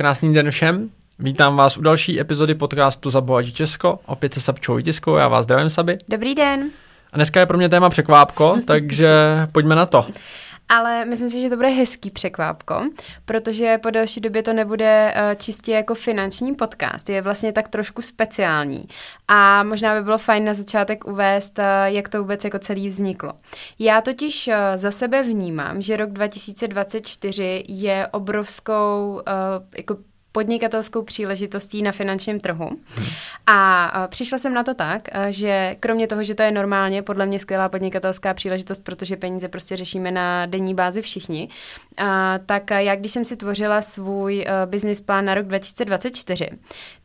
Krásný den všem. Vítám vás u další epizody podcastu Zabohatí Česko. Opět se Sabčou Vitiskou, já vás zdravím, Saby. Dobrý den. A dneska je pro mě téma překvápko, takže pojďme na to. Ale myslím si, že to bude hezký překvápko, protože po další době to nebude uh, čistě jako finanční podcast, je vlastně tak trošku speciální. A možná by bylo fajn na začátek uvést, uh, jak to vůbec jako celý vzniklo. Já totiž uh, za sebe vnímám, že rok 2024 je obrovskou jako podnikatelskou příležitostí na finančním trhu. A přišla jsem na to tak, že kromě toho, že to je normálně podle mě skvělá podnikatelská příležitost, protože peníze prostě řešíme na denní bázi všichni, tak já když jsem si tvořila svůj business plán na rok 2024,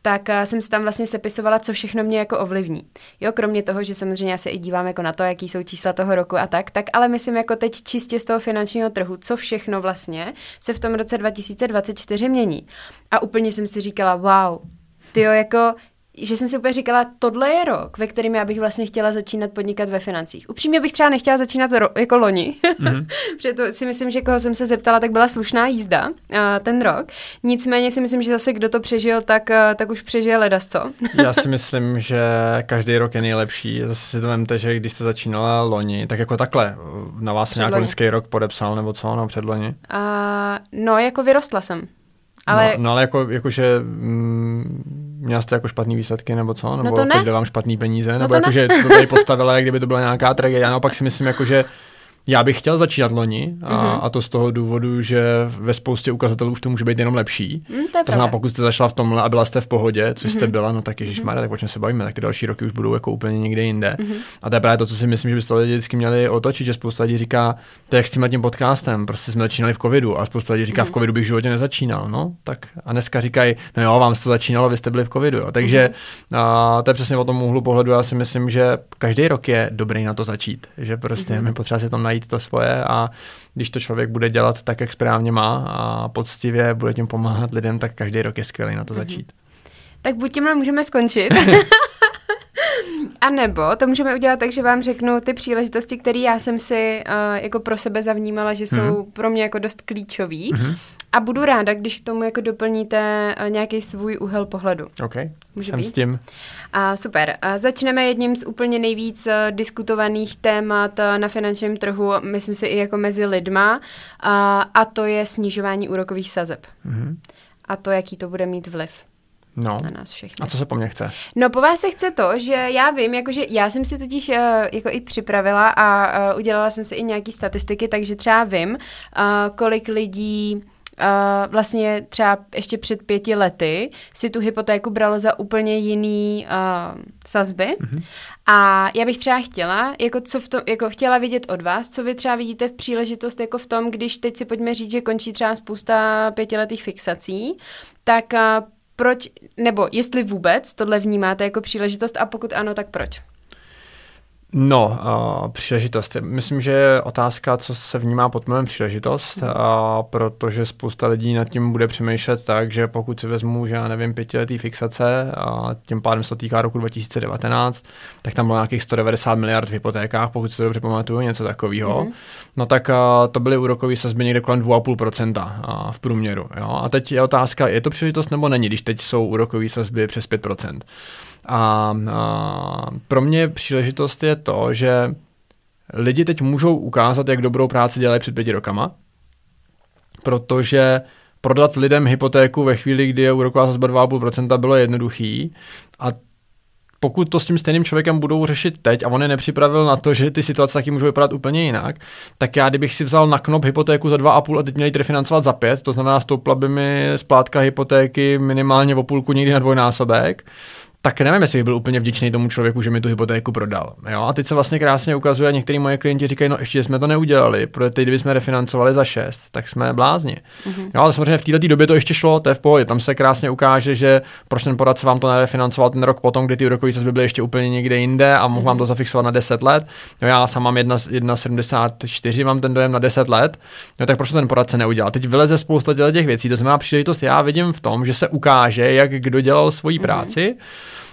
tak jsem si tam vlastně sepisovala, co všechno mě jako ovlivní. Jo, kromě toho, že samozřejmě já se i dívám jako na to, jaký jsou čísla toho roku a tak, tak ale myslím jako teď čistě z toho finančního trhu, co všechno vlastně se v tom roce 2024 mění. A úplně jsem si říkala, wow, ty jo, jako že jsem si úplně říkala, tohle je rok, ve kterém já bych vlastně chtěla začínat podnikat ve financích. Upřímně bych třeba nechtěla začínat ro- jako loni, mm-hmm. protože to si myslím, že koho jsem se zeptala, tak byla slušná jízda uh, ten rok. Nicméně si myslím, že zase kdo to přežil, tak, uh, tak už přežije ledas, co? já si myslím, že každý rok je nejlepší. Zase si to vemte, že když jste začínala loni, tak jako takhle, na vás nějaký loňský rok podepsal nebo co, no předloni? Uh, no, jako vyrostla jsem. Ale... No, no ale jako, jakože mm, měla jste jako špatný výsledky nebo co? Nebo no to ne. vám špatný peníze? No nebo jako, že to tady postavila, jak kdyby to byla nějaká tragédie. Já naopak si myslím, jako, že já bych chtěl začínat loni a, mm-hmm. a to z toho důvodu, že ve spoustě ukazatelů už to může být jenom lepší. Mm, to, to znamená, pokud jste zašla v tomhle a byla jste v pohodě, což mm-hmm. jste mhm. byla, no tak Ježíš mm-hmm. tak o čem se bavíme, tak ty další roky už budou jako úplně někde jinde. Mm-hmm. A to je právě to, co si myslím, že byste lidi vždycky měli otočit, že spousta lidí říká, to je jak s tím tím podcastem, prostě jsme začínali v covidu a spousta lidí říká, mm-hmm. v covidu bych v životě nezačínal. No, tak a dneska říkají, no jo, vám se to začínalo, vy jste byli v covidu. Jo. Takže mm-hmm. a, to je přesně o tom úhlu pohledu. Já si myslím, že každý rok je dobrý na to začít, že prostě mm-hmm. my potřebujeme si tam najít to svoje a když to člověk bude dělat tak, jak správně má a poctivě bude tím pomáhat lidem, tak každý rok je skvělý na to mhm. začít. Tak buď tímhle můžeme skončit. A nebo to můžeme udělat tak, že vám řeknu ty příležitosti, které já jsem si uh, jako pro sebe zavnímala, že jsou mm. pro mě jako dost klíčový. Mm-hmm. A budu ráda, když k tomu jako doplníte uh, nějaký svůj úhel pohledu. OK, Může jsem být? s tím. A super. A začneme jedním z úplně nejvíc uh, diskutovaných témat uh, na finančním trhu, myslím si i jako mezi lidma, uh, a to je snižování úrokových sazeb. Mm-hmm. A to, jaký to bude mít vliv no. na nás všechny. A co se po mně chce? No po vás se chce to, že já vím, jakože já jsem si totiž uh, jako i připravila a uh, udělala jsem si i nějaký statistiky, takže třeba vím, uh, kolik lidí Uh, vlastně třeba ještě před pěti lety si tu hypotéku bralo za úplně jiný uh, sazby. Mm-hmm. A já bych třeba chtěla, jako co v tom, jako chtěla vidět od vás, co vy třeba vidíte v příležitost jako v tom, když teď si pojďme říct, že končí třeba spousta pětiletých fixací, tak uh, proč, nebo jestli vůbec tohle vnímáte jako příležitost a pokud ano, tak proč? No, uh, příležitost. Myslím, že je otázka, co se vnímá pod pojmem příležitost, uh, protože spousta lidí nad tím bude přemýšlet tak, že pokud si vezmu, že já nevím, pětiletý fixace, a tím pádem se to týká roku 2019, tak tam bylo nějakých 190 miliard v hypotékách, pokud si to dobře pamatuju, něco takového. Mm-hmm. No tak uh, to byly úrokové sazby někde kolem 2,5% uh, v průměru. Jo? A teď je otázka, je to příležitost nebo není, když teď jsou úrokové sazby přes 5%. A, a pro mě příležitost je to, že lidi teď můžou ukázat, jak dobrou práci dělají před pěti rokama, protože prodat lidem hypotéku ve chvíli, kdy je úroková sazba 2,5% bylo jednoduchý. A pokud to s tím stejným člověkem budou řešit teď a on je nepřipravil na to, že ty situace taky můžou vypadat úplně jinak, tak já kdybych si vzal na knop hypotéku za 2,5 a teď měli refinancovat za 5, to znamená stoupla by mi splátka hypotéky minimálně o půlku někdy na dvojnásobek, tak nevím, jestli byl úplně vděčný tomu člověku, že mi tu hypotéku prodal. Jo? A teď se vlastně krásně ukazuje, a některý moje klienti říkají, no ještě jsme to neudělali, protože teď, kdybychom refinancovali za 6, tak jsme blázni. Mm-hmm. Jo, ale samozřejmě v této době to ještě šlo, to je v pohodě. Tam se krásně ukáže, že proč ten poradce vám to nerefinancoval ten rok potom, kdy ty úrokové sazby byly ještě úplně někde jinde a mohl mm-hmm. vám to zafixovat na 10 let. Jo, já sám mám 1,74, mám ten dojem na 10 let, jo, tak proč to ten poradce neudělal? Teď vyleze spousta těch věcí, to znamená příležitost, já vidím v tom, že se ukáže, jak kdo dělal svoji mm-hmm.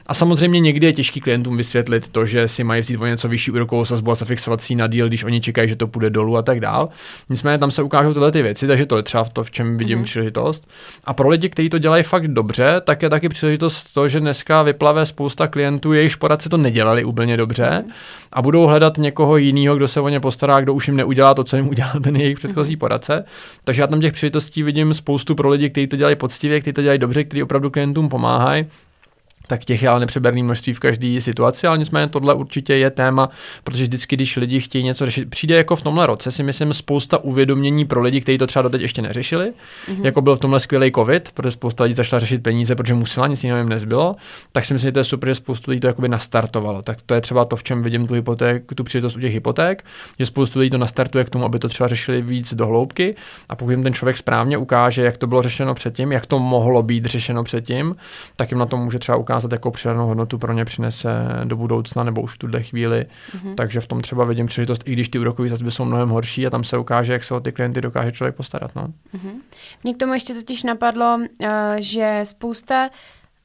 A samozřejmě někdy je těžký klientům vysvětlit to, že si mají vzít o něco vyšší úrokovou sazbu a zafixovat si na díl, když oni čekají, že to půjde dolů a tak dál. Nicméně tam se ukážou tyhle ty věci, takže to je třeba to, v čem vidím mm-hmm. příležitost. A pro lidi, kteří to dělají fakt dobře, tak je taky příležitost to, že dneska vyplave spousta klientů, jejichž poradci to nedělali úplně dobře mm-hmm. a budou hledat někoho jiného, kdo se o ně postará, kdo už jim neudělá to, co jim udělal ten jejich předchozí mm-hmm. poradce. Takže já tam těch příležitostí vidím spoustu pro lidi, kteří to dělají poctivě, kteří to dělají dobře, kteří opravdu klientům pomáhají tak těch je ale nepřeberný množství v každé situaci, ale nicméně tohle určitě je téma, protože vždycky, když lidi chtějí něco řešit, přijde jako v tomhle roce, si myslím, spousta uvědomění pro lidi, kteří to třeba doteď ještě neřešili, mm-hmm. jako byl v tomhle skvělý COVID, protože spousta lidí začala řešit peníze, protože musela, nic jiného jim nezbylo, tak si myslím, že to je super, že spoustu lidí to jakoby nastartovalo. Tak to je třeba to, v čem vidím tu hypoték, tu příležitost u těch hypoték, že spoustu lidí to nastartuje k tomu, aby to třeba řešili víc do hloubky a pokud jim ten člověk správně ukáže, jak to bylo řešeno předtím, jak to mohlo být řešeno předtím, tak jim na to může třeba ukázat ukázat, jakou přidanou hodnotu pro ně přinese do budoucna nebo už v tuhle chvíli. Mm-hmm. Takže v tom třeba vidím příležitost, i když ty úrokové sazby jsou mnohem horší a tam se ukáže, jak se o ty klienty dokáže člověk postarat. No. Mm-hmm. Mně k tomu ještě totiž napadlo, uh, že spousta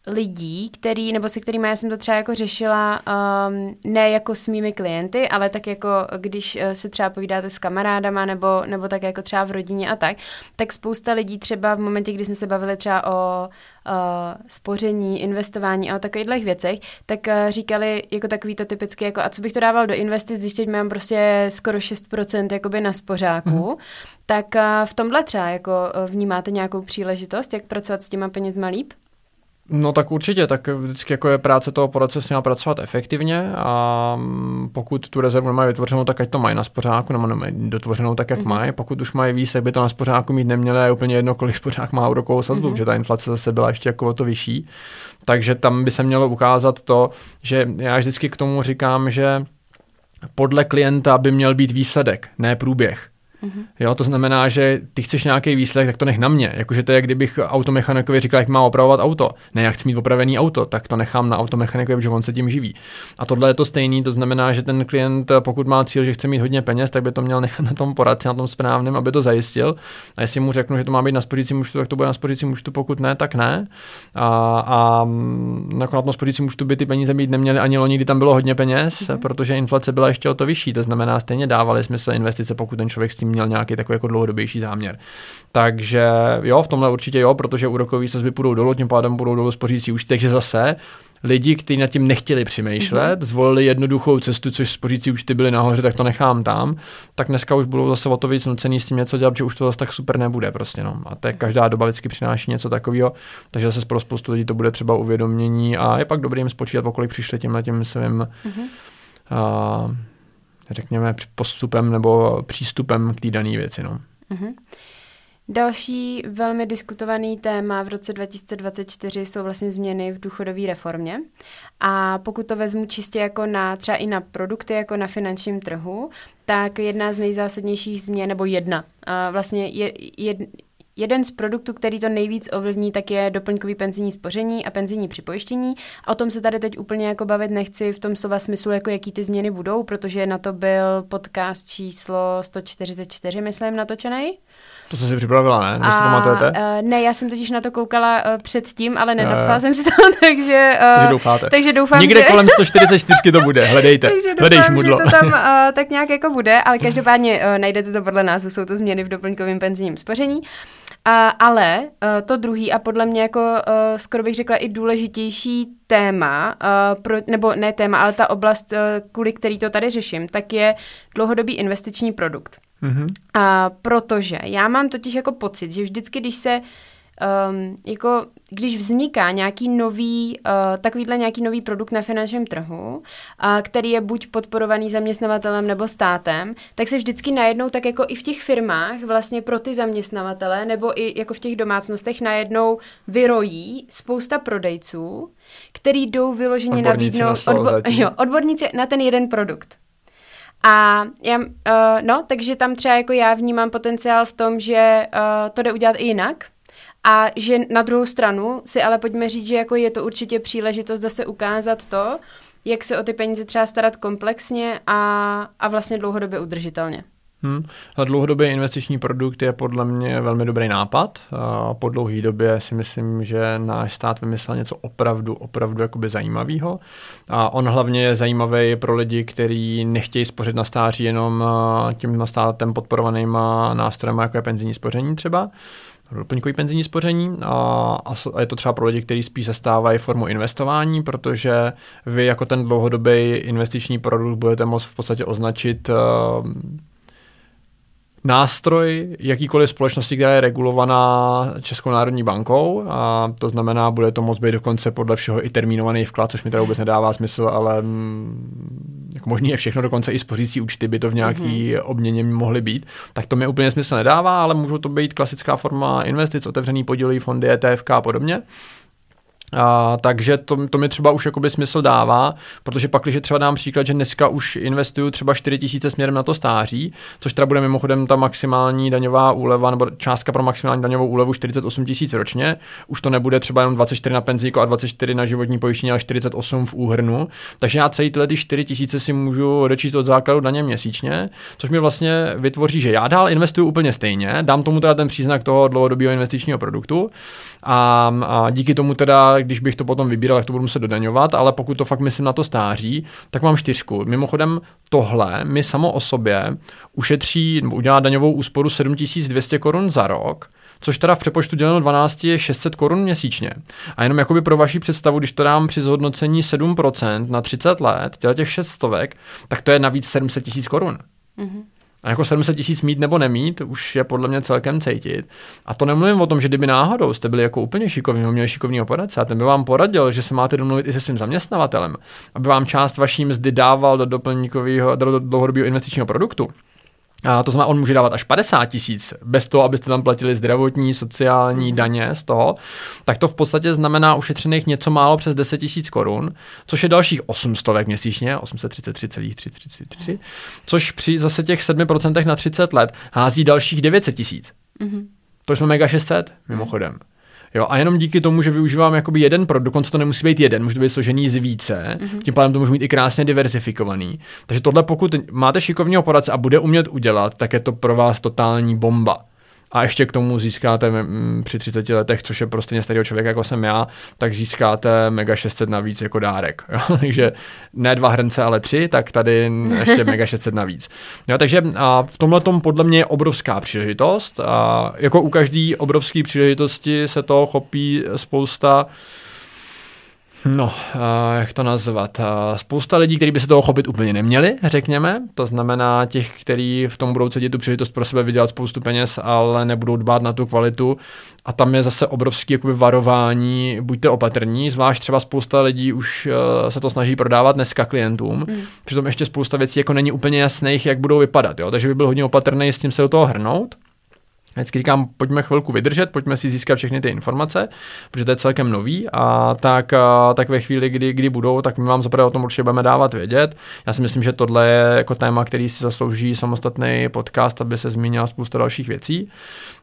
lidí, který, nebo se kterými já jsem to třeba jako řešila, um, ne jako s mými klienty, ale tak jako když uh, se třeba povídáte s kamarádama, nebo, nebo tak jako třeba v rodině a tak, tak spousta lidí třeba v momentě, kdy jsme se bavili třeba o uh, spoření, investování a o takových věcech, tak uh, říkali jako takový to typicky, jako a co bych to dával do investic, když teď mám prostě skoro 6% jakoby na spořáku, mm. tak uh, v tomhle třeba jako vnímáte nějakou příležitost, jak pracovat s těma penězma líp? No tak určitě, tak vždycky jako je práce toho poradce s pracovat efektivně a pokud tu rezervu nemají vytvořenou, tak ať to mají na spořáku, nebo nemají dotvořenou tak, jak mm-hmm. mají. Pokud už mají víc, tak by to na spořáku mít neměli a je úplně jedno, kolik spořák má úrokovou sazbu, mm-hmm. že ta inflace zase byla ještě jako o to vyšší. Takže tam by se mělo ukázat to, že já vždycky k tomu říkám, že podle klienta by měl být výsledek, ne průběh. Mm-hmm. Jo, to znamená, že ty chceš nějaký výsledek, tak to nech na mě. Jakože to je, kdybych automechanikovi říkal, jak má opravovat auto. Ne, já chci mít opravený auto, tak to nechám na automechanikovi, protože on se tím živí. A tohle je to stejný, to znamená, že ten klient, pokud má cíl, že chce mít hodně peněz, tak by to měl nechat na tom poradci, na tom správném, aby to zajistil. A jestli mu řeknu, že to má být na spořícím účtu, tak to bude na spořícím účtu, pokud ne, tak ne. A, a jako na tom spořícím účtu by ty peníze mít neměly ani loni, kdy tam bylo hodně peněz, mm-hmm. protože inflace byla ještě o to vyšší. To znamená, stejně dávaly smysl investice, pokud ten člověk s tím měl nějaký takový jako dlouhodobější záměr. Takže jo, v tomhle určitě jo, protože úrokové sazby půjdou dolů, tím pádem budou dolů spořící účty, takže zase lidi, kteří nad tím nechtěli přemýšlet, mm-hmm. zvolili jednoduchou cestu, což spořící účty byly nahoře, tak to nechám tam, tak dneska už budou zase o to víc nucený s tím něco dělat, že už to zase tak super nebude prostě. No. A to je každá doba vždycky přináší něco takového, takže zase pro spoustu lidí to bude třeba uvědomění a je pak dobrý jim spočítat, o kolik přišli tím tím svým mm-hmm. uh, řekněme, postupem nebo přístupem k té dané věci. No. Mm-hmm. Další velmi diskutovaný téma v roce 2024 jsou vlastně změny v důchodové reformě. A pokud to vezmu čistě jako na třeba i na produkty, jako na finančním trhu, tak jedna z nejzásadnějších změn, nebo jedna, vlastně je, je, Jeden z produktů, který to nejvíc ovlivní, tak je doplňkový penzijní spoření a penzijní připojištění. O tom se tady teď úplně jako bavit nechci v tom slova smyslu, jako jaký ty změny budou, protože na to byl podcast číslo 144, myslím, natočený. To jsem si připravila, ne? Nebo si to pamatujete? Uh, ne, já jsem totiž na to koukala uh, předtím, ale nenapsala uh, jsem si to, takže... Uh, takže doufáte. Takže doufám, Někde že... kolem 144 to bude, hledejte. takže doufám, Hledej šmudlo. že to tam uh, tak nějak jako bude, ale každopádně uh, najdete to podle názvu, jsou to změny v doplňkovém penzijním spoření. A, ale uh, to druhý a podle mě jako uh, skoro bych řekla i důležitější téma, uh, pro, nebo ne téma, ale ta oblast, uh, kvůli který to tady řeším, tak je dlouhodobý investiční produkt. Mm-hmm. A protože já mám totiž jako pocit, že vždycky, když se um, jako když vzniká nějaký nový, uh, takovýhle nějaký nový produkt na finančním trhu, uh, který je buď podporovaný zaměstnavatelem nebo státem, tak se vždycky najednou tak jako i v těch firmách vlastně pro ty zaměstnavatele nebo i jako v těch domácnostech najednou vyrojí spousta prodejců, který jdou vyloženě odborníci nabídnout na odbo- jo, odborníci na ten jeden produkt. A já, uh, no, takže tam třeba jako já vnímám potenciál v tom, že uh, to jde udělat i jinak, a že na druhou stranu si ale pojďme říct, že jako je to určitě příležitost zase ukázat to, jak se o ty peníze třeba starat komplexně a, a vlastně dlouhodobě udržitelně. Hmm. A dlouhodobý investiční produkt je podle mě velmi dobrý nápad. A po dlouhé době si myslím, že náš stát vymyslel něco opravdu, opravdu jakoby zajímavého. A on hlavně je zajímavý pro lidi, kteří nechtějí spořit na stáří jenom tím státem podporovanýma nástrojem, jako je penzijní spoření třeba doplňkový penzijní spoření a, a je to třeba pro lidi, kteří spíš se stávají formou investování, protože vy jako ten dlouhodobý investiční produkt budete moct v podstatě označit uh, nástroj jakýkoliv společnosti, která je regulovaná Českou národní bankou a to znamená, bude to moct být dokonce podle všeho i termínovaný vklad, což mi teda vůbec nedává smysl, ale mm, jako možný je všechno, dokonce i spořící účty by to v nějaký mm-hmm. obměně mohly být, tak to mi úplně smysl nedává, ale můžou to být klasická forma investic, otevřený podílový fondy, ETF a podobně. A, takže to, to mi třeba už jakoby smysl dává, protože pak, když třeba dám příklad, že dneska už investuju třeba 4 tisíce směrem na to stáří, což teda bude mimochodem ta maximální daňová úleva nebo částka pro maximální daňovou úlevu 48 tisíc ročně, už to nebude třeba jenom 24 na penzíko a 24 na životní pojištění, ale 48 v úhrnu, takže já celý tyhle ty 4 tisíce si můžu odečíst od základu daně měsíčně, což mi vlastně vytvoří, že já dál investuju úplně stejně, dám tomu teda ten příznak toho dlouhodobého investičního produktu a, a díky tomu teda když bych to potom vybíral, tak to budu muset dodaňovat, ale pokud to fakt myslím na to stáří, tak mám čtyřku. Mimochodem tohle mi samo o sobě ušetří udělá daňovou úsporu 7200 korun za rok, což teda v přepočtu děleno 12 je 600 korun měsíčně. A jenom jakoby pro vaši představu, když to dám při zhodnocení 7% na 30 let, těch 600, tak to je navíc 700 tisíc korun. Mm-hmm. A jako 700 tisíc mít nebo nemít, už je podle mě celkem cítit. A to nemluvím o tom, že kdyby náhodou jste byli jako úplně šikovní, měli šikovního poradce a ten by vám poradil, že se máte domluvit i se svým zaměstnavatelem, aby vám část vaší mzdy dával do doplňkového, do dlouhodobého investičního produktu, a to znamená, on může dávat až 50 tisíc, bez toho, abyste tam platili zdravotní, sociální mm. daně z toho, tak to v podstatě znamená ušetřených něco málo přes 10 tisíc korun, což je dalších 800 měsíčně, 833,333, což při zase těch 7% na 30 let hází dalších 900 tisíc. Mm. To jsme mega 600, mimochodem. Mm. Jo, a jenom díky tomu, že využívám jakoby jeden produkt, dokonce to nemusí být jeden, může to být složený z více, mm-hmm. tím pádem to může mít i krásně diversifikovaný. Takže tohle, pokud máte šikovního poradce a bude umět udělat, tak je to pro vás totální bomba a ještě k tomu získáte při 30 letech, což je prostě starého člověka, jako jsem já, tak získáte Mega 600 navíc jako dárek. Jo? takže ne dva hrnce, ale tři, tak tady ještě Mega 600 navíc. Jo, takže a v tomhle tom podle mě je obrovská příležitost. A jako u každé obrovské příležitosti se toho chopí spousta No, jak to nazvat? Spousta lidí, kteří by se toho chopit úplně neměli, řekněme. To znamená těch, kteří v tom budou cítit tu příležitost pro sebe vydělat spoustu peněz, ale nebudou dbát na tu kvalitu. A tam je zase obrovský jakoby, varování, buďte opatrní, zvlášť třeba spousta lidí už uh, se to snaží prodávat dneska klientům. Mm. Přitom ještě spousta věcí jako není úplně jasných, jak budou vypadat. Jo? Takže by byl hodně opatrný s tím se do toho hrnout. Vždycky říkám, pojďme chvilku vydržet, pojďme si získat všechny ty informace, protože to je celkem nový a tak, a, tak ve chvíli, kdy, kdy budou, tak my vám zaprvé o tom určitě budeme dávat vědět. Já si myslím, že tohle je jako téma, který si zaslouží samostatný podcast, aby se zmínila spousta dalších věcí.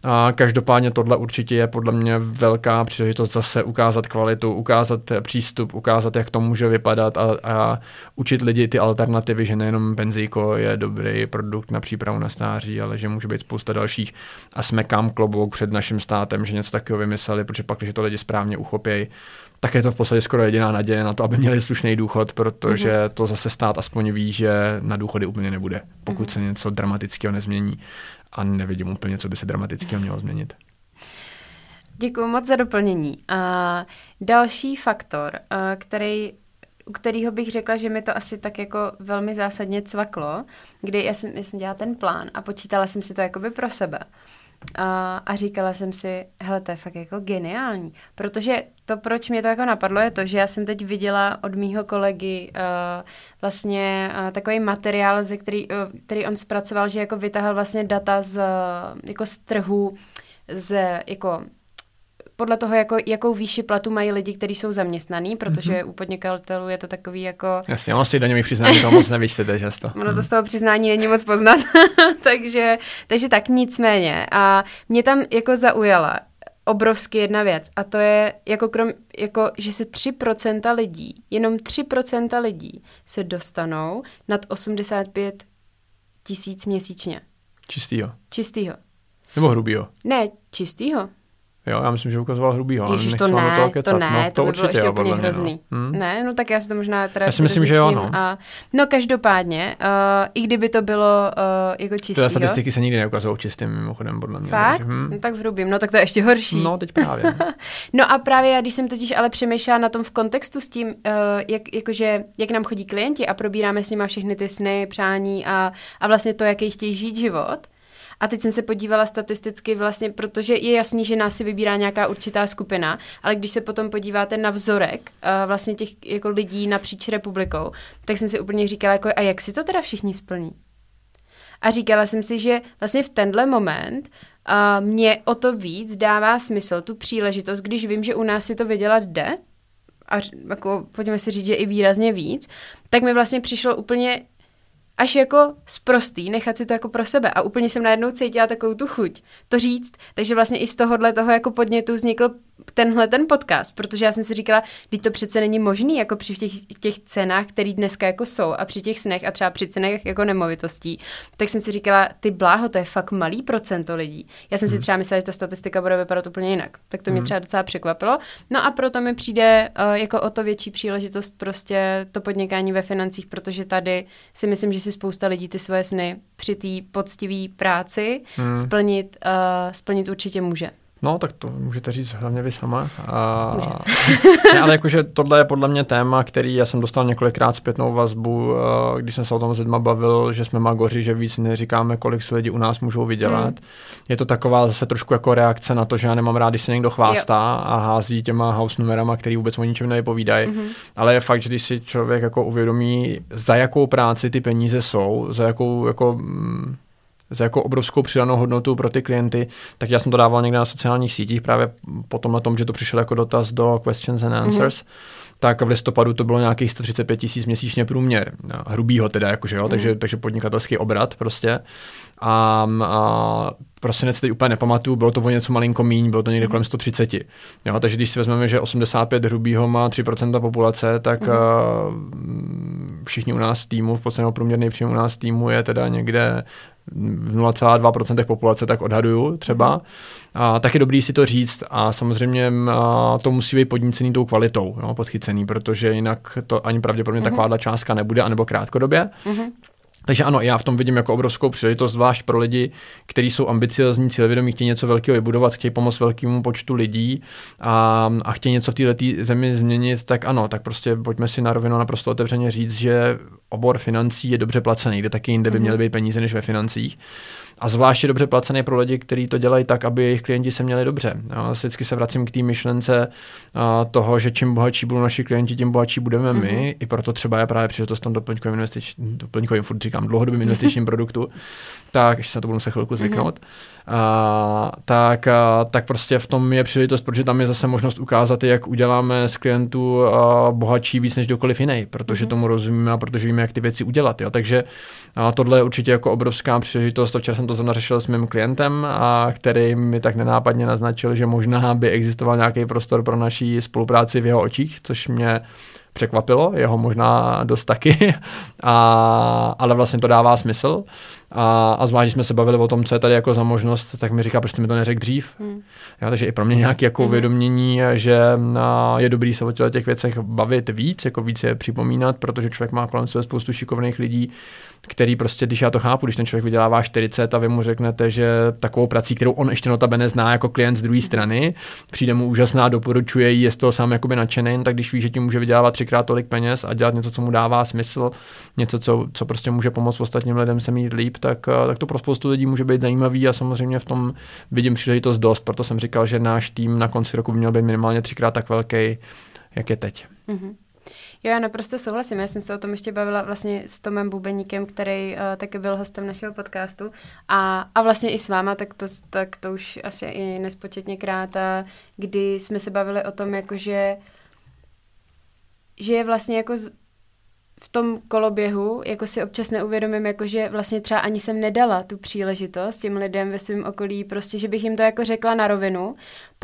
A každopádně tohle určitě je podle mě velká příležitost zase ukázat kvalitu, ukázat přístup, ukázat, jak to může vypadat a, a učit lidi ty alternativy, že nejenom benzíko je dobrý produkt na přípravu na stáří, ale že může být spousta dalších a smekám klobouk před naším státem, že něco takového vymysleli, protože pak, když to lidi správně uchopějí, tak je to v podstatě skoro jediná naděje na to, aby měli slušný důchod, protože mm-hmm. to zase stát aspoň ví, že na důchody úplně nebude, pokud mm-hmm. se něco dramatického nezmění a nevidím úplně, co by se dramatického mělo změnit. Děkuji moc za doplnění. A další faktor, který u kterého bych řekla, že mi to asi tak jako velmi zásadně cvaklo, kdy já jsem, já jsem dělala ten plán a počítala jsem si to jakoby pro sebe. A, a říkala jsem si, hele, to je fakt jako geniální, protože to, proč mě to jako napadlo, je to, že já jsem teď viděla od mýho kolegy uh, vlastně uh, takový materiál, ze který, uh, který on zpracoval, že jako vytáhl vlastně data z, uh, jako z trhu, z jako podle toho, jako, jakou výši platu mají lidi, kteří jsou zaměstnaní, protože mm-hmm. u podnikatelů je to takový jako... Jasně, ono těch daňových přiznání to moc nevyčtete často. ono to z toho přiznání není moc poznat, takže, takže tak nicméně. A mě tam jako zaujala obrovsky jedna věc a to je, jako, krom, jako že se 3% lidí, jenom 3% lidí se dostanou nad 85 tisíc měsíčně. Čistýho. Čistýho. Nebo hrubýho. Ne, čistýho. Jo, já myslím, že ukazoval hrubýho. ale Ježiš, to do ne, toho to kecat. ne, no, to, by bylo určitě, ještě jo, úplně hrozný. No. Hm? Ne, no tak já si to možná teda Já si ještě myslím, že jo, no. A, no každopádně, uh, i kdyby to bylo uh, jako Tyhle čistýho. statistiky se nikdy neukazují čistým mimochodem, podle mě. Fakt? takže, hm. No, tak v hrubým, no tak to je ještě horší. No, teď právě. No a právě já, když jsem totiž ale přemýšlela na tom v kontextu s tím, uh, jak, jakože, jak nám chodí klienti a probíráme s nimi všechny ty sny, přání a, a vlastně to, jaký chtějí žít život. A teď jsem se podívala statisticky vlastně, protože je jasný, že nás si vybírá nějaká určitá skupina, ale když se potom podíváte na vzorek uh, vlastně těch jako lidí napříč republikou, tak jsem si úplně říkala, jako, a jak si to teda všichni splní? A říkala jsem si, že vlastně v tenhle moment uh, mě o to víc dává smysl, tu příležitost, když vím, že u nás si to vydělat jde, a jako, pojďme si říct, že i výrazně víc, tak mi vlastně přišlo úplně až jako sprostý nechat si to jako pro sebe. A úplně jsem najednou cítila takovou tu chuť to říct, takže vlastně i z tohohle toho jako podnětu vznikl tenhle ten podcast, protože já jsem si říkala, teď to přece není možný jako při těch, těch cenách, které dneska jako jsou a při těch snech a třeba při cenách jako nemovitostí, tak jsem si říkala, ty bláho, to je fakt malý procento lidí. Já jsem si třeba myslela, že ta statistika bude vypadat úplně jinak. Tak to mě třeba docela překvapilo. No a proto mi přijde uh, jako o to větší příležitost prostě to podnikání ve financích, protože tady si myslím, že si spousta lidí ty svoje sny při té poctivé práci Hmm. splnit, uh, splnit určitě může. No, tak to můžete říct hlavně vy sama. A... ne, ale jakože tohle je podle mě téma, který já jsem dostal několikrát zpětnou vazbu, eh, když jsem se o tom s lidma bavil, že jsme magoři, že víc neříkáme, kolik si lidi u nás můžou vydělat. Hmm. Je to taková zase trošku jako reakce na to, že já nemám rád, když se někdo chvástá a hází těma house numerama, který vůbec o ničem nevypovídají. Mhm. Ale je fakt, že když si člověk jako uvědomí, za jakou práci ty peníze jsou, za jakou jako mm, za jakou obrovskou přidanou hodnotu pro ty klienty, tak já jsem to dával někde na sociálních sítích právě potom na tom, že to přišel jako dotaz do questions and answers, mm-hmm. tak v listopadu to bylo nějakých 135 tisíc měsíčně průměr, no, hrubýho teda, jakože, jo, mm-hmm. takže, takže podnikatelský obrat prostě. A, a prosinec teď úplně nepamatuju, bylo to o něco malinko míň, bylo to někde kolem 130. Jo, takže když si vezmeme, že 85 hrubýho má 3% populace, tak mm. všichni u nás v týmu, v podstatě průměrný příjem u nás v týmu je teda někde v 0,2% populace, tak odhaduju třeba. A tak je dobrý si to říct a samozřejmě a to musí být podnícený tou kvalitou, jo, podchycený, protože jinak to ani pravděpodobně mm-hmm. takováhle částka nebude, anebo krátkodobě. Mm-hmm. Takže ano, já v tom vidím jako obrovskou příležitost, zvlášť pro lidi, kteří jsou ambiciozní, cílevědomí, chtějí něco velkého vybudovat, chtějí pomoct velkému počtu lidí a, a chtějí něco v této zemi změnit, tak ano, tak prostě pojďme si na rovinu naprosto otevřeně říct, že obor financí je dobře placený, kde taky jinde by měly být peníze než ve financích. A zvláště dobře placený pro lidi, kteří to dělají tak, aby jejich klienti se měli dobře. Já vždycky se vracím k té myšlence toho, že čím bohatší budou naši klienti, tím bohatší budeme my. Mm-hmm. I proto třeba je právě příležitost tom doplňkovém investičním, doplňkovým, furt říkám, dlouhodobým investičním produktu, tak, ještě se na to budu se chvilku zvyknout, mm-hmm. a, tak, a, tak prostě v tom je příležitost, protože tam je zase možnost ukázat, jak uděláme z klientů a, bohatší víc než kdokoliv jiný, protože mm-hmm. tomu rozumíme a protože víme, jak ty věci udělat. Jo. Takže a tohle je určitě jako obrovská příležitost. Včera jsem to zrovna řešil s mým klientem, a který mi tak nenápadně naznačil, že možná by existoval nějaký prostor pro naší spolupráci v jeho očích, což mě překvapilo, jeho možná dost taky, a, ale vlastně to dává smysl. A, a zvlášť, když jsme se bavili o tom, co je tady jako za možnost, tak mi říká, proč jste mi to neřekl dřív. Hmm. Já, takže i pro mě nějaké jako uvědomění, hmm. že a, je dobrý se o těch věcech bavit víc, jako víc je připomínat, protože člověk má kolem sebe spoustu šikovných lidí, který prostě, když já to chápu, když ten člověk vydělává 40 a vy mu řeknete, že takovou prací, kterou on ještě notabene zná jako klient z druhé strany, přijde mu úžasná, doporučuje jí, je z toho sám jakoby nadšený, tak když ví, že tím může vydělávat třikrát tolik peněz a dělat něco, co mu dává smysl, něco, co, co prostě může pomoct ostatním lidem se mít líp, tak, tak to pro spoustu lidí může být zajímavý a samozřejmě v tom vidím příležitost dost. Proto jsem říkal, že náš tým na konci roku by měl být minimálně třikrát tak velký, jak je teď. Mm-hmm. Jo, já naprosto souhlasím. Já jsem se o tom ještě bavila vlastně s Tomem Bubeníkem, který uh, taky byl hostem našeho podcastu a, a vlastně i s váma, tak to, tak to už asi i nespočetněkrát, a kdy jsme se bavili o tom, jakože že je vlastně jako v tom koloběhu, jako si občas neuvědomím, jako že vlastně třeba ani jsem nedala tu příležitost těm lidem ve svém okolí, prostě, že bych jim to jako řekla na rovinu,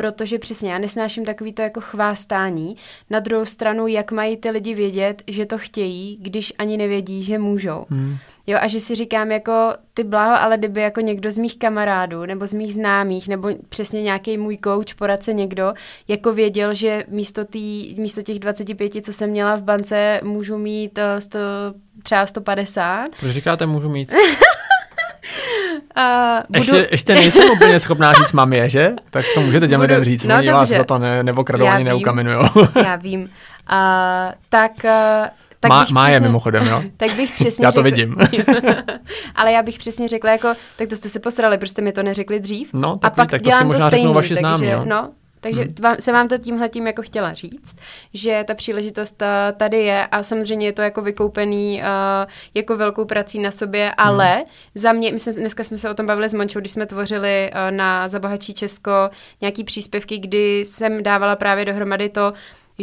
protože přesně já nesnáším takový to jako chvástání. Na druhou stranu, jak mají ty lidi vědět, že to chtějí, když ani nevědí, že můžou. Hmm. Jo, a že si říkám jako ty blaho, ale kdyby jako někdo z mých kamarádů nebo z mých známých nebo přesně nějaký můj coach, poradce někdo, jako věděl, že místo, tý, místo těch 25, co jsem měla v bance, můžu mít uh, sto, třeba 150. Proč říkáte můžu mít? Uh, budu... ještě, ještě nejsem úplně schopná říct mamě, že? Tak to můžete těm lidem říct, no, oni vás za to ne, neokradou ani neukamenujou. Já vím. Uh, tak... Uh, tak má, bych má je mimochodem, jo? Tak bych přesně Já to řekla, vidím. ale já bych přesně řekla jako, tak to jste se posrali, protože jste mi to neřekli dřív. No, a tak, pak tak to dělám si možná to stejný, řeknou vaši takže, známí, no. no. Takže hmm. vám, jsem vám to tímhle tím jako chtěla říct, že ta příležitost uh, tady je a samozřejmě je to jako vykoupený uh, jako velkou prací na sobě, ale hmm. za mě, my jsme, dneska jsme se o tom bavili s Mončou, když jsme tvořili uh, na Zabohačí Česko nějaký příspěvky, kdy jsem dávala právě dohromady to,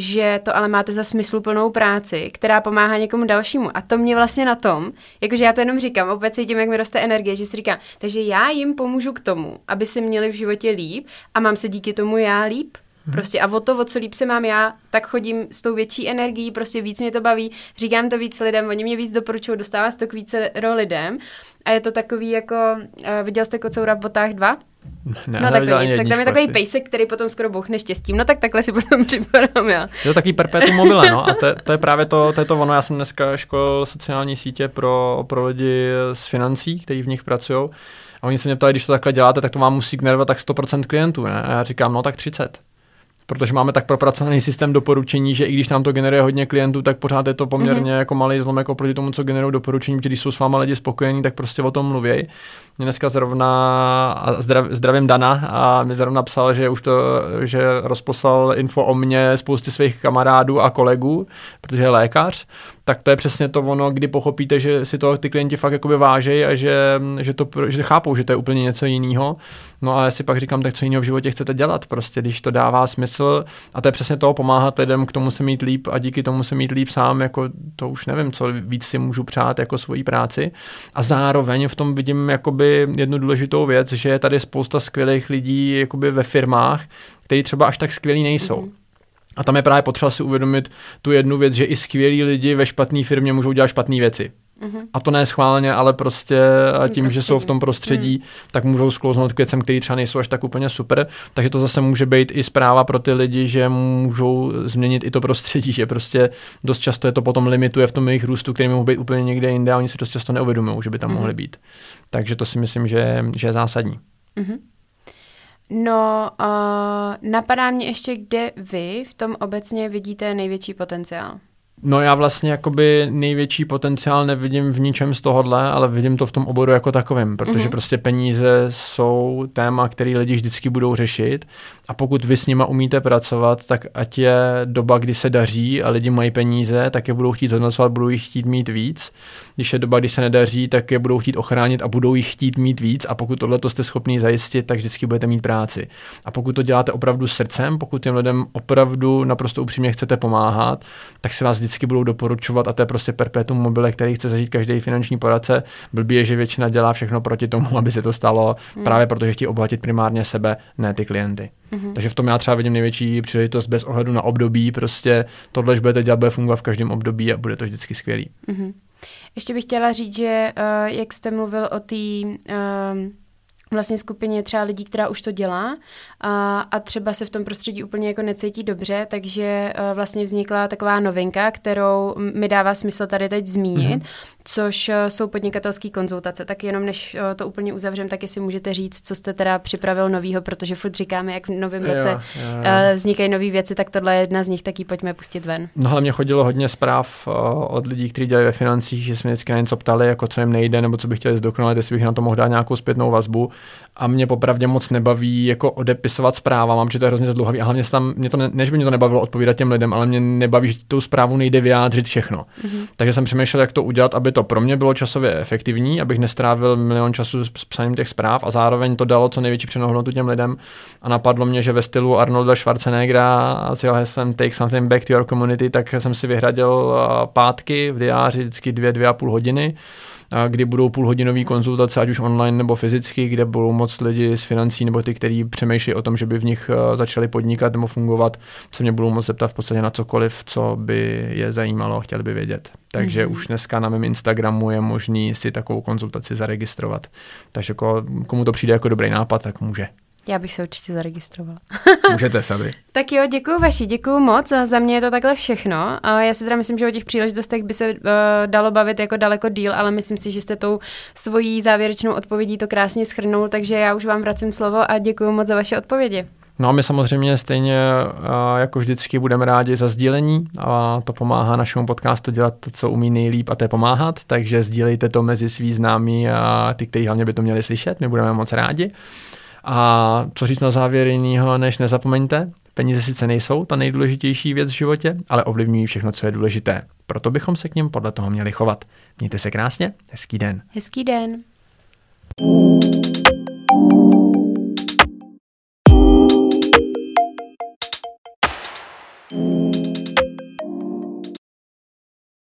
že to ale máte za smysluplnou práci, která pomáhá někomu dalšímu. A to mě vlastně na tom, jakože já to jenom říkám, opět cítím, jak mi roste energie, že si říkám, takže já jim pomůžu k tomu, aby se měli v životě líp a mám se díky tomu já líp. Prostě a o to, o co líp se mám já, tak chodím s tou větší energií, prostě víc mě to baví, říkám to víc lidem, oni mě víc doporučují, dostává se to k více lidem. A je to takový jako, uh, viděl jste Kocoura v botách 2? Ne, no tak to nic, tak tam je takový pejsek, který potom skoro bouchne štěstím, no tak takhle si potom připadám já. Je to takový perpetuum mobile, no. A to, to, je právě to, to je to ono, já jsem dneska školil sociální sítě pro, pro lidi z financí, kteří v nich pracují. A oni se mě ptali, když to takhle děláte, tak to vám musí generovat tak 100% klientů, ne? A já říkám, no tak 30 protože máme tak propracovaný systém doporučení, že i když nám to generuje hodně klientů, tak pořád je to poměrně mm-hmm. jako malý zlomek oproti tomu, co generují doporučení, když jsou s váma lidi spokojení, tak prostě o tom mluví. Mě dneska zrovna, zdrav, zdravím Dana, a mi zrovna psal, že už to, že rozposlal info o mě spousty svých kamarádů a kolegů, protože je lékař, tak to je přesně to ono, kdy pochopíte, že si to ty klienti fakt jakoby vážejí a že, že, to, že chápou, že to je úplně něco jiného. No a já si pak říkám, tak co jiného v životě chcete dělat, prostě když to dává smysl a to je přesně toho pomáhat lidem k tomu se mít líp a díky tomu se mít líp sám, jako to už nevím, co víc si můžu přát jako svoji práci. A zároveň v tom vidím jakoby jednu důležitou věc, že je tady spousta skvělých lidí jakoby ve firmách, kteří třeba až tak skvělí nejsou. Mm-hmm. A tam je právě potřeba si uvědomit tu jednu věc, že i skvělí lidi ve špatné firmě můžou dělat špatné věci. Mm-hmm. A to ne schválně, ale prostě tím, prostředí. že jsou v tom prostředí, mm. tak můžou sklouznout k věcem, které třeba nejsou až tak úplně super. Takže to zase může být i zpráva pro ty lidi, že můžou změnit i to prostředí, že prostě dost často je to potom limituje v tom jejich růstu, který mohou být úplně někde jinde a oni si dost často neuvědomují, že by tam mm. mohli být. Takže to si myslím, že, že je zásadní. Mm-hmm. No, uh, napadá mě ještě, kde vy v tom obecně vidíte největší potenciál. No já vlastně jakoby největší potenciál nevidím v ničem z tohohle, ale vidím to v tom oboru jako takovém, protože mm-hmm. prostě peníze jsou téma, který lidi vždycky budou řešit a pokud vy s nima umíte pracovat, tak ať je doba, kdy se daří a lidi mají peníze, tak je budou chtít zhodnocovat, budou jich chtít mít víc. Když je doba, kdy se nedaří, tak je budou chtít ochránit a budou jich chtít mít víc a pokud tohle to jste schopni zajistit, tak vždycky budete mít práci. A pokud to děláte opravdu srdcem, pokud těm lidem opravdu naprosto upřímně chcete pomáhat, tak se vás vždycky budou doporučovat a to je prostě perpetuum mobile, který chce zažít každý finanční poradce. Blbý je, že většina dělá všechno proti tomu, aby se to stalo, hmm. právě protože chtějí obohatit primárně sebe, ne ty klienty. Hmm. Takže v tom já třeba vidím největší příležitost bez ohledu na období. Prostě tohle, že budete dělat, bude fungovat v každém období a bude to vždycky skvělý. Hmm. Ještě bych chtěla říct, že uh, jak jste mluvil o té uh, vlastně skupině třeba lidí, která už to dělá a, a třeba se v tom prostředí úplně jako necítí dobře, takže uh, vlastně vznikla taková novinka, kterou mi dává smysl tady teď zmínit, mm-hmm. což uh, jsou podnikatelské konzultace. Tak jenom než uh, to úplně uzavřem, tak jestli můžete říct, co jste teda připravil novýho, protože furt říkáme, jak v novém roce jo, jo, jo. Uh, vznikají nové věci, tak tohle je jedna z nich, tak ji pojďme pustit ven. No ale mě chodilo hodně zpráv uh, od lidí, kteří dělají ve financích, že jsme vždycky na něco ptali, jako co jim nejde, nebo co by chtěli zdokonalit, jestli bych na to mohl dát nějakou zpětnou vazbu a mě popravdě moc nebaví jako odepisovat zpráva, mám, že to je hrozně zdlouhavý a hlavně tam, mě to ne, než by mě to nebavilo odpovídat těm lidem, ale mě nebaví, že tou zprávu nejde vyjádřit všechno. Mm-hmm. Takže jsem přemýšlel, jak to udělat, aby to pro mě bylo časově efektivní, abych nestrávil milion času s psaním těch zpráv a zároveň to dalo co největší přenohodnotu těm lidem. A napadlo mě, že ve stylu Arnolda Schwarzeneggera a s jeho heslem Take something back to your community, tak jsem si vyhradil pátky v diáři vždycky dvě, dvě a půl hodiny kdy budou půlhodinové konzultace, ať už online nebo fyzicky, kde budou moc lidi s financí nebo ty, kteří přemýšlejí o tom, že by v nich uh, začali podnikat nebo fungovat, se mě budou moct zeptat v podstatě na cokoliv, co by je zajímalo, chtěli by vědět. Takže mm-hmm. už dneska na mém Instagramu je možný si takovou konzultaci zaregistrovat. Takže komu to přijde jako dobrý nápad, tak může. Já bych se určitě zaregistrovala. Můžete, Sabi. tak jo, děkuji vaši, děkuji moc. Za mě je to takhle všechno. Já si teda myslím, že o těch příležitostech by se uh, dalo bavit jako daleko díl, ale myslím si, že jste tou svojí závěrečnou odpovědí to krásně schrnul, takže já už vám vracím slovo a děkuji moc za vaše odpovědi. No a my samozřejmě stejně jako vždycky budeme rádi za sdílení a to pomáhá našemu podcastu dělat to, co umí nejlíp a to je pomáhat, takže sdílejte to mezi svý známí a ty, kteří hlavně by to měli slyšet, my budeme moc rádi. A co říct na závěr jiného, než nezapomeňte, peníze sice nejsou ta nejdůležitější věc v životě, ale ovlivňují všechno, co je důležité. Proto bychom se k něm podle toho měli chovat. Mějte se krásně, hezký den. Hezký den.